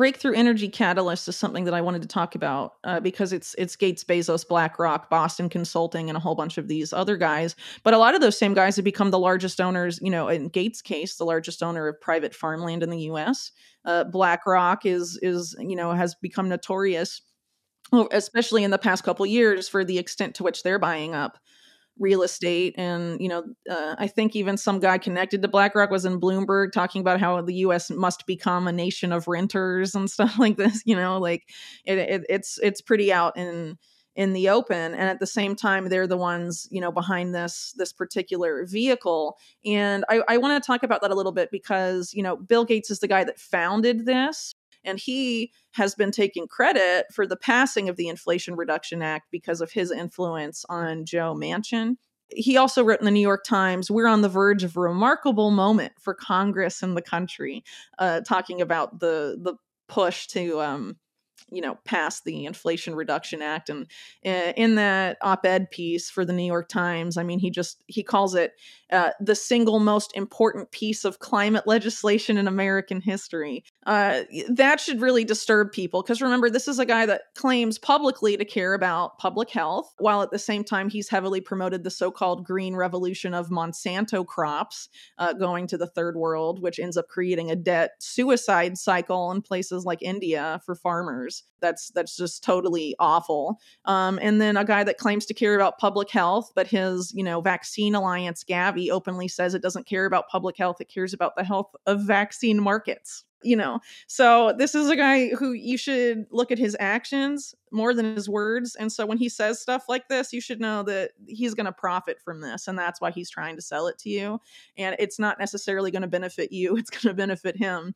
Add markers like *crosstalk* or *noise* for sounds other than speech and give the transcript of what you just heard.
breakthrough energy catalyst is something that I wanted to talk about uh, because it's it's Gates, Bezos, BlackRock, Boston Consulting, and a whole bunch of these other guys. But a lot of those same guys have become the largest owners. You know, in Gates' case, the largest owner of private farmland in the U.S. Uh, BlackRock is is you know has become notorious, especially in the past couple years, for the extent to which they're buying up real estate and you know uh, i think even some guy connected to blackrock was in bloomberg talking about how the us must become a nation of renters and *laughs* stuff like this you know like it, it, it's it's pretty out in in the open. And at the same time they're the ones you know behind this this particular vehicle. And i, I want to talk about that a little bit because you know bill gates is the guy that founded this and he has been taking credit for the passing of the Inflation Reduction Act because of his influence on Joe Manchin. He also wrote in the New York Times, We're on the verge of a remarkable moment for Congress and the country, uh, talking about the, the push to um, you know pass the inflation reduction act and uh, in that op-ed piece for the new york times i mean he just he calls it uh, the single most important piece of climate legislation in american history uh, that should really disturb people because remember this is a guy that claims publicly to care about public health while at the same time he's heavily promoted the so-called green revolution of monsanto crops uh, going to the third world which ends up creating a debt suicide cycle in places like india for farmers that's that's just totally awful. Um, and then a guy that claims to care about public health, but his you know vaccine alliance Gavi openly says it doesn't care about public health; it cares about the health of vaccine markets you know so this is a guy who you should look at his actions more than his words and so when he says stuff like this you should know that he's going to profit from this and that's why he's trying to sell it to you and it's not necessarily going to benefit you *laughs* it's going to benefit him